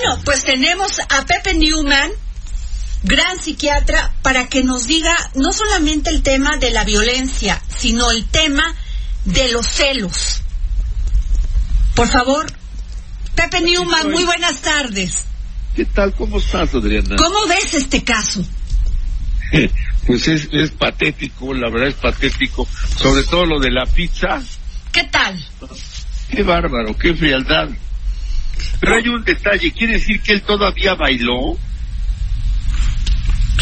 Bueno, pues tenemos a Pepe Newman, gran psiquiatra, para que nos diga no solamente el tema de la violencia, sino el tema de los celos. Por favor, Pepe Newman, muy buenas tardes. ¿Qué tal? ¿Cómo estás, Adriana? ¿Cómo ves este caso? Pues es, es patético, la verdad es patético. Sobre todo lo de la pizza. ¿Qué tal? Qué bárbaro, qué frialdad. Pero hay un detalle, ¿quiere decir que él todavía bailó?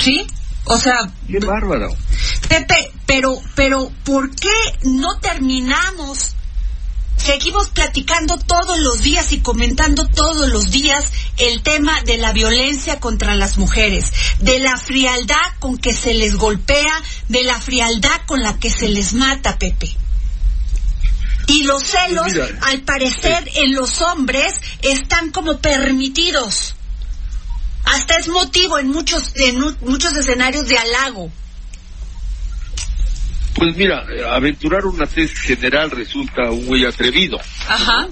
¿Sí? O sea, Qué bárbaro. Pepe, pero, pero, ¿por qué no terminamos? Seguimos platicando todos los días y comentando todos los días el tema de la violencia contra las mujeres, de la frialdad con que se les golpea, de la frialdad con la que se les mata, Pepe. Y los celos, Mira, al parecer, en los hombres están como permitidos. Hasta es motivo en muchos, en mu- muchos escenarios de halago. Pues mira, aventurar una tesis general resulta muy atrevido. Ajá.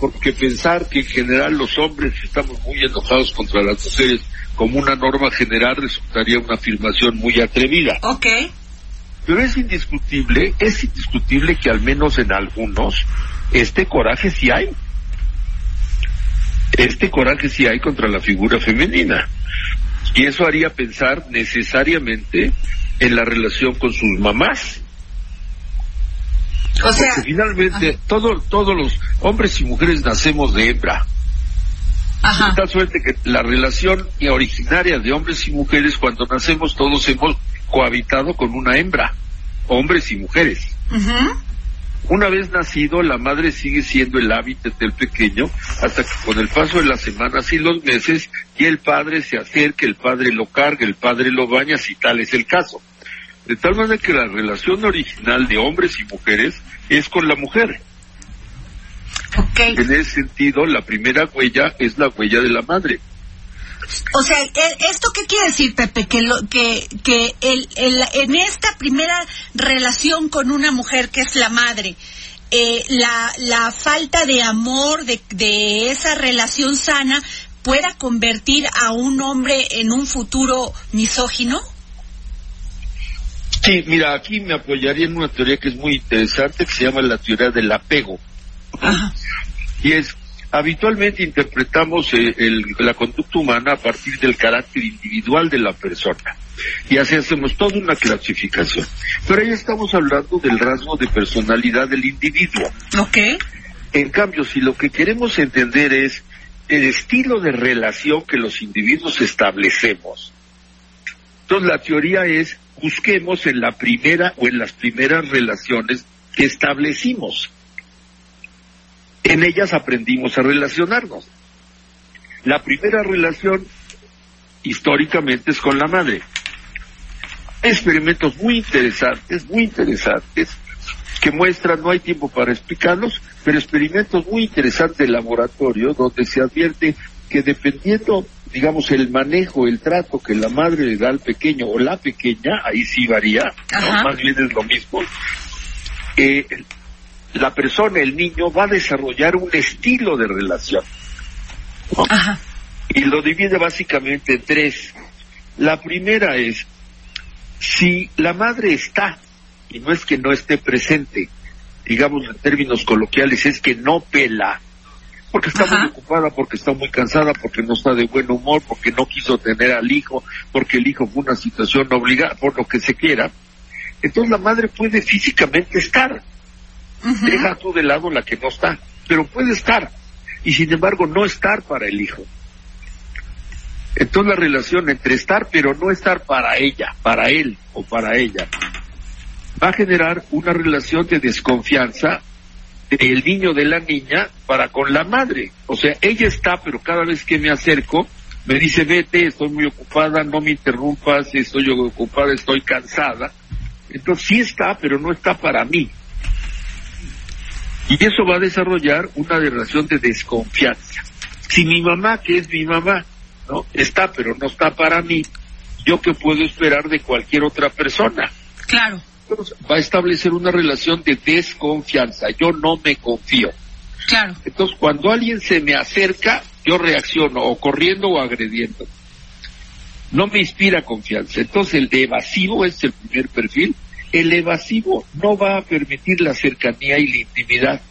Porque pensar que en general los hombres estamos muy enojados contra las mujeres como una norma general resultaría una afirmación muy atrevida. Ok. Pero es indiscutible, es indiscutible que al menos en algunos este coraje sí hay. Este coraje sí hay contra la figura femenina. Y eso haría pensar necesariamente en la relación con sus mamás. O sea, Porque finalmente todo, todos los hombres y mujeres nacemos de hembra. ajá. De tal suerte que la relación originaria de hombres y mujeres, cuando nacemos todos hemos cohabitado con una hembra, hombres y mujeres. Una vez nacido, la madre sigue siendo el hábitat del pequeño hasta que con el paso de las semanas y los meses, y el padre se acerca, el padre lo carga, el padre lo baña, si tal es el caso. De tal manera que la relación original de hombres y mujeres es con la mujer. En ese sentido, la primera huella es la huella de la madre. O sea, e- ¿esto qué quiere decir, Pepe? Que, lo, que, que el, el- en esta primera relación con una mujer que es la madre, eh, la, la falta de amor de, de esa relación sana pueda convertir a un hombre en un futuro misógino? Sí, mira, aquí me apoyaría en una teoría que es muy interesante, que se llama la teoría del apego. Ajá. Y es, habitualmente interpretamos eh, el- la conducta humana a partir del carácter individual de la persona. Y así hacemos toda una clasificación. Pero ahí estamos hablando del rasgo de personalidad del individuo. Ok. En cambio, si lo que queremos entender es el estilo de relación que los individuos establecemos, entonces la teoría es busquemos en la primera o en las primeras relaciones que establecimos. En ellas aprendimos a relacionarnos. La primera relación históricamente es con la madre. Experimentos muy interesantes, muy interesantes, que muestran, no hay tiempo para explicarlos, pero experimentos muy interesantes de laboratorio donde se advierte que dependiendo, digamos, el manejo, el trato que la madre le da al pequeño o la pequeña, ahí sí varía, ¿no? Más bien es lo mismo, eh, la persona, el niño, va a desarrollar un estilo de relación. ¿no? Ajá. y lo divide básicamente en tres. La primera es, si la madre está, y no es que no esté presente, digamos en términos coloquiales, es que no pela, porque está Ajá. muy ocupada, porque está muy cansada, porque no está de buen humor, porque no quiso tener al hijo, porque el hijo fue una situación obligada, por lo que se quiera. Entonces la madre puede físicamente estar, Deja tú de lado la que no está, pero puede estar, y sin embargo no estar para el hijo. Entonces la relación entre estar pero no estar para ella, para él o para ella, va a generar una relación de desconfianza del niño de la niña para con la madre. O sea, ella está, pero cada vez que me acerco, me dice, vete, estoy muy ocupada, no me interrumpas, estoy ocupada, estoy cansada. Entonces sí está, pero no está para mí. Y eso va a desarrollar una relación de desconfianza. Si mi mamá, que es mi mamá, ¿no? Está, pero no está para mí, yo qué puedo esperar de cualquier otra persona. Claro. Entonces, va a establecer una relación de desconfianza. Yo no me confío. Claro. Entonces, cuando alguien se me acerca, yo reacciono o corriendo o agrediendo. No me inspira confianza. Entonces, el de evasivo es el primer perfil. El evasivo no va a permitir la cercanía y la intimidad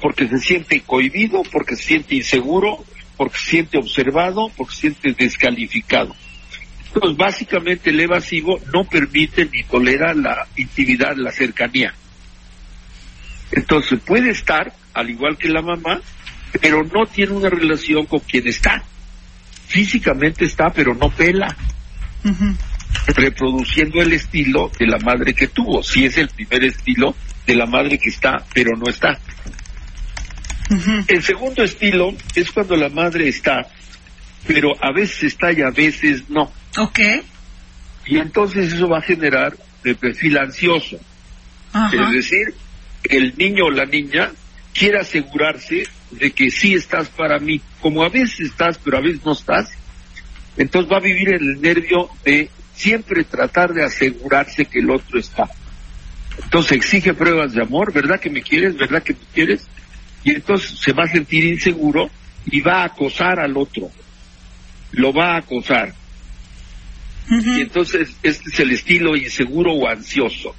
porque se siente cohibido, porque se siente inseguro, porque se siente observado, porque se siente descalificado. Entonces, básicamente el evasivo no permite ni tolera la intimidad, la cercanía. Entonces, puede estar, al igual que la mamá, pero no tiene una relación con quien está. Físicamente está, pero no pela. Reproduciendo el estilo de la madre que tuvo. Si es el primer estilo de la madre que está, pero no está. El segundo estilo es cuando la madre está, pero a veces está y a veces no. Ok. Y entonces eso va a generar de perfil ansioso. Es decir, el niño o la niña quiere asegurarse de que sí estás para mí, como a veces estás, pero a veces no estás. Entonces va a vivir en el nervio de siempre tratar de asegurarse que el otro está. Entonces exige pruebas de amor, ¿verdad que me quieres? ¿Verdad que me quieres? Y entonces se va a sentir inseguro y va a acosar al otro. Lo va a acosar. Y entonces este es el estilo inseguro o ansioso.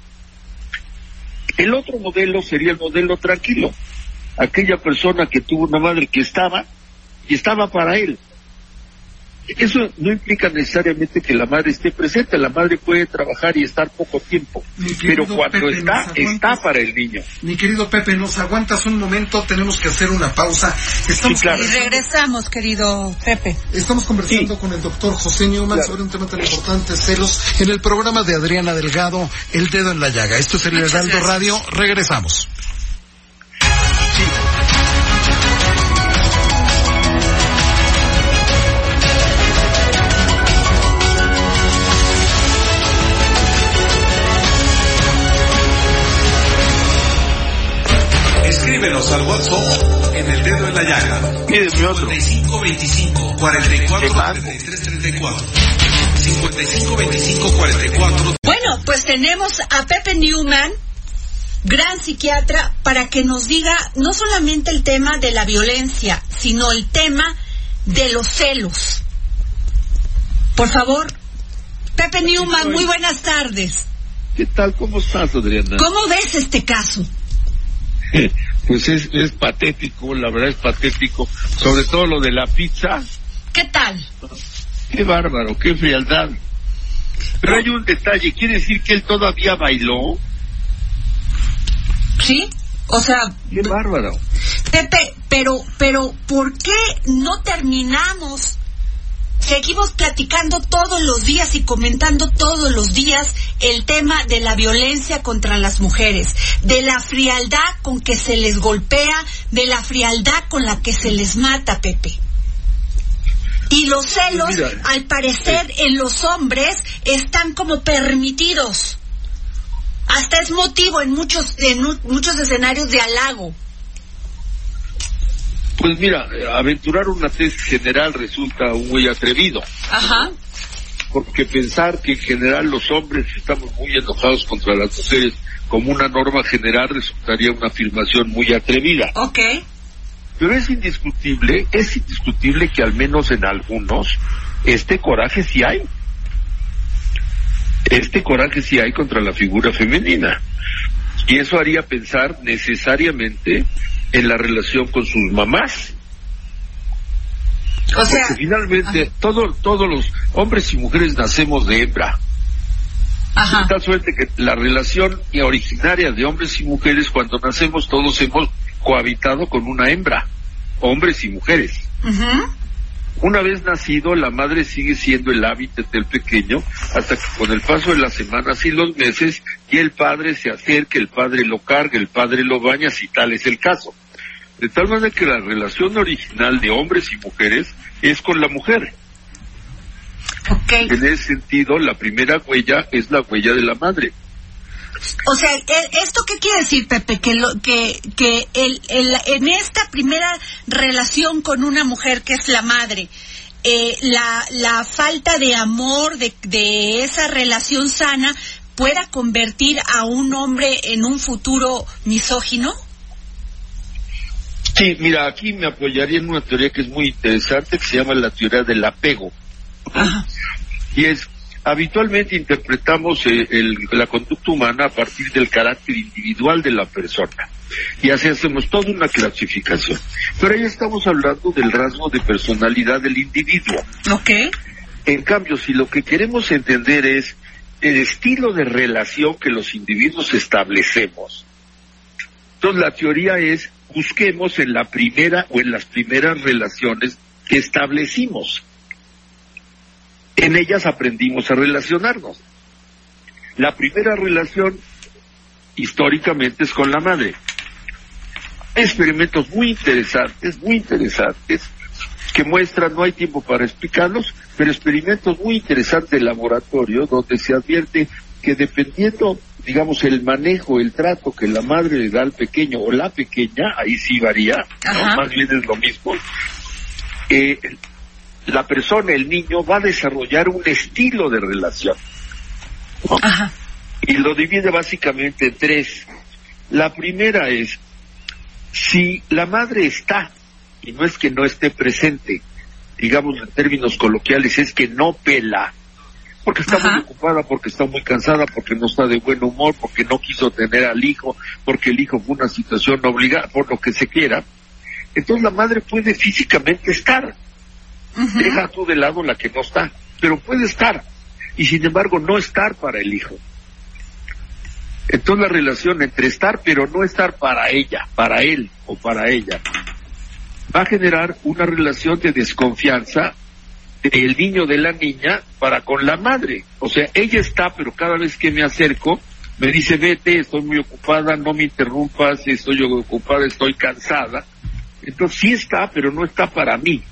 El otro modelo sería el modelo tranquilo. Aquella persona que tuvo una madre que estaba y estaba para él. Eso no implica necesariamente que la madre esté presente. La madre puede trabajar y estar poco tiempo. Pero cuando Pepe, está, está para el niño. Mi querido Pepe, ¿nos aguantas un momento? Tenemos que hacer una pausa. Estamos, Sí, claro. Y regresamos, querido Pepe. estamos conversando Sí. con el doctor José Newman Claro. sobre un tema tan importante, celos, en el programa de Adriana Delgado, El Dedo en la Llaga. Esto es el Heraldo. Radio. Regresamos. Escríbenos al WhatsApp en el dedo en la llaga. Pídeme otro. 5525 44 33 34. 5525 44 Bueno, pues tenemos a Pepe Newman, gran psiquiatra, para que nos diga no solamente el tema de la violencia, sino el tema de los celos. Por favor, Pepe Newman, muy buenas tardes. ¿Qué tal? ¿Cómo estás, Adriana? ¿Cómo ves este caso? Pues es, es patético, la verdad es patético. Sobre todo lo de la pizza. ¿Qué tal? Qué bárbaro, qué frialdad. Pero hay un detalle, quiere decir que él todavía bailó. ¿Sí? O sea, Qué bárbaro. Pepe, pero, pero, ¿por qué no terminamos? Seguimos platicando todos los días y comentando todos los días el tema de la violencia contra las mujeres, de la frialdad con que se les golpea, de la frialdad con la que se les mata, Pepe. Y los celos, Mira, al parecer, en los hombres están como permitidos. Hasta es motivo en muchos, en mu- muchos escenarios de halago. Pues mira, eh, aventurar una tesis general resulta muy atrevido, Ajá. porque pensar que en general los hombres estamos muy enojados contra las mujeres como una norma general resultaría una afirmación muy atrevida. Ok. Pero es indiscutible, es indiscutible que al menos en algunos este coraje sí hay. Este coraje sí hay contra la figura femenina. Y eso haría pensar necesariamente en la relación con sus mamás. O sea, Porque finalmente todo, todos los hombres y mujeres nacemos de hembra. ajá. De tal suerte que la relación originaria de hombres y mujeres, cuando nacemos todos hemos cohabitado con una hembra, hombres y mujeres. Ujú. Una vez nacido, la madre sigue siendo el hábitat del pequeño hasta que con el paso de las semanas y los meses y el padre se acerque, el padre lo carga, el padre lo baña, si tal es el caso. De tal manera que la relación original de hombres y mujeres es con la mujer. Okay. En ese sentido, la primera huella es la huella de la madre. O sea, ¿esto qué quiere decir, Pepe? Que, lo, que, que el, el, en esta primera relación con una mujer que es la madre, eh, la, la falta de amor de, de esa relación sana pueda convertir a un hombre en un futuro misógino? Sí, mira, aquí me apoyaría en una teoría que es muy interesante, que se llama la teoría del apego. Ajá. Y es Habitualmente interpretamos eh, el, la conducta humana a partir del carácter individual de la persona y así hacemos toda una clasificación. Pero ahí estamos hablando del rasgo de personalidad del individuo. Ok. En cambio, si lo que queremos entender es el estilo de relación que los individuos establecemos, entonces la teoría es busquemos en la primera o en las primeras relaciones que establecimos en ellas aprendimos a relacionarnos. La primera relación históricamente es con la madre. Hay experimentos muy interesantes, muy interesantes, que muestran, no hay tiempo para explicarlos, pero experimentos muy interesantes de laboratorio donde se advierte que dependiendo, digamos, el manejo, el trato que la madre le da al pequeño o la pequeña, ahí sí varía, ¿no? más bien es lo mismo, eh, la persona, el niño, va a desarrollar un estilo de relación. Y lo divide básicamente en tres. La primera es, si la madre está, y no es que no esté presente, digamos en términos coloquiales, es que no pela, porque está muy ocupada, porque está muy cansada, porque no está de buen humor, porque no quiso tener al hijo, porque el hijo fue una situación obligada, por lo que se quiera, entonces la madre puede físicamente estar, Deja tú de lado la que no está, pero puede estar y sin embargo no estar para el hijo. Entonces la relación entre estar pero no estar para ella, para él o para ella, va a generar una relación de desconfianza del niño de la niña para con la madre. O sea, ella está, pero cada vez que me acerco, me dice, vete, estoy muy ocupada, no me interrumpas, estoy ocupada, estoy cansada. Entonces sí está, pero no está para mí.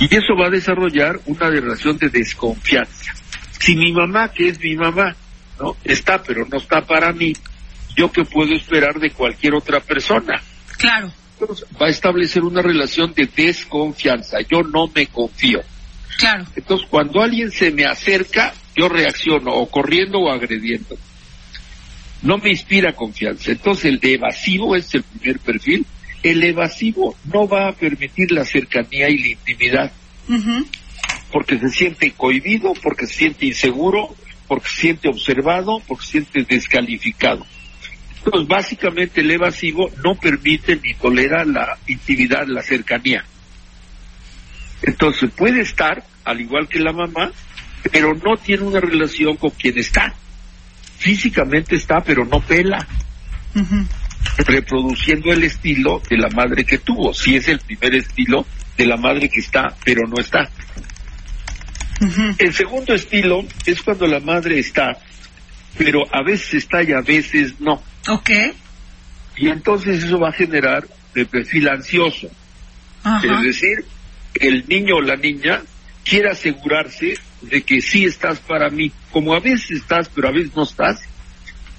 Y eso va a desarrollar una relación de desconfianza. Si mi mamá, que es mi mamá, ¿no? Está, pero no está para mí, ¿yo qué puedo esperar de cualquier otra persona? Claro. Va a establecer una relación de desconfianza. Yo no me confío. Claro. Entonces, cuando alguien se me acerca, yo reacciono o corriendo o agrediendo. No me inspira confianza. Entonces, el de evasivo es el primer perfil el evasivo no va a permitir la cercanía y la intimidad. Porque se siente cohibido, porque se siente inseguro, porque se siente observado, porque se siente descalificado. Entonces, básicamente el evasivo no permite ni tolera la intimidad, la cercanía. Entonces, puede estar, al igual que la mamá, pero no tiene una relación con quien está. Físicamente está, pero no pela reproduciendo el estilo de la madre que tuvo, si es el primer estilo de la madre que está, pero no está. El segundo estilo es cuando la madre está, pero a veces está y a veces no. Ok. Y entonces eso va a generar de perfil ansioso. Es decir, el niño o la niña quiere asegurarse de que sí estás para mí, como a veces estás, pero a veces no estás.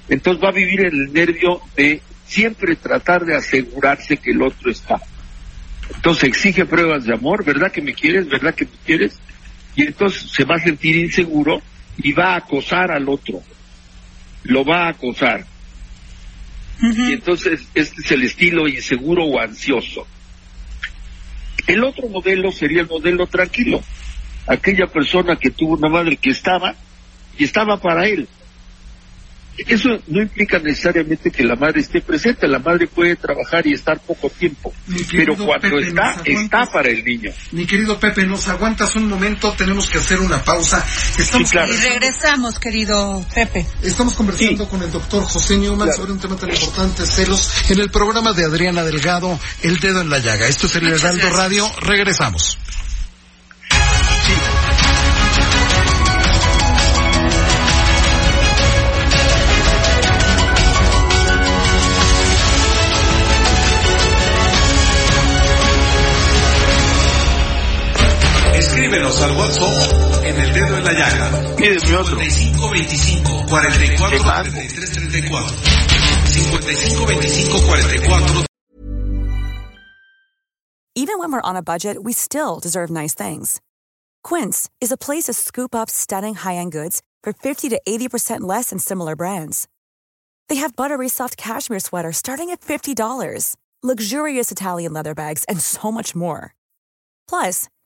Entonces va a vivir el nervio de siempre tratar de asegurarse que el otro está. Entonces exige pruebas de amor, ¿verdad que me quieres? ¿Verdad que me quieres? Y entonces se va a sentir inseguro y va a acosar al otro. Lo va a acosar. Y entonces este es el estilo inseguro o ansioso. El otro modelo sería el modelo tranquilo. Aquella persona que tuvo una madre que estaba y estaba para él Eso no implica necesariamente que la madre esté presente, la madre puede trabajar y estar poco tiempo, pero cuando Pepe, está, ¿nos está para el niño. Mi querido Pepe, nos aguantas un momento, tenemos que hacer una pausa. Estamos, Sí, claro. Y regresamos, querido Pepe. estamos conversando Sí. con el doctor José Newman Claro. sobre un tema tan importante, celos, en el programa de Adriana Delgado, El Dedo en la Llaga. Esto es el Heraldo. Radio. Regresamos. Escríbenos al WhatsApp en el dedo en la llaga. Pídeme otro. 5525 44 33 34. 5525 44 Even when we're on a budget, we still deserve nice things. Quince is a place to scoop up stunning high-end goods for 50 to 80% less than similar brands. They have buttery soft cashmere sweaters starting at $50, luxurious Italian leather bags, and so much more. Plus,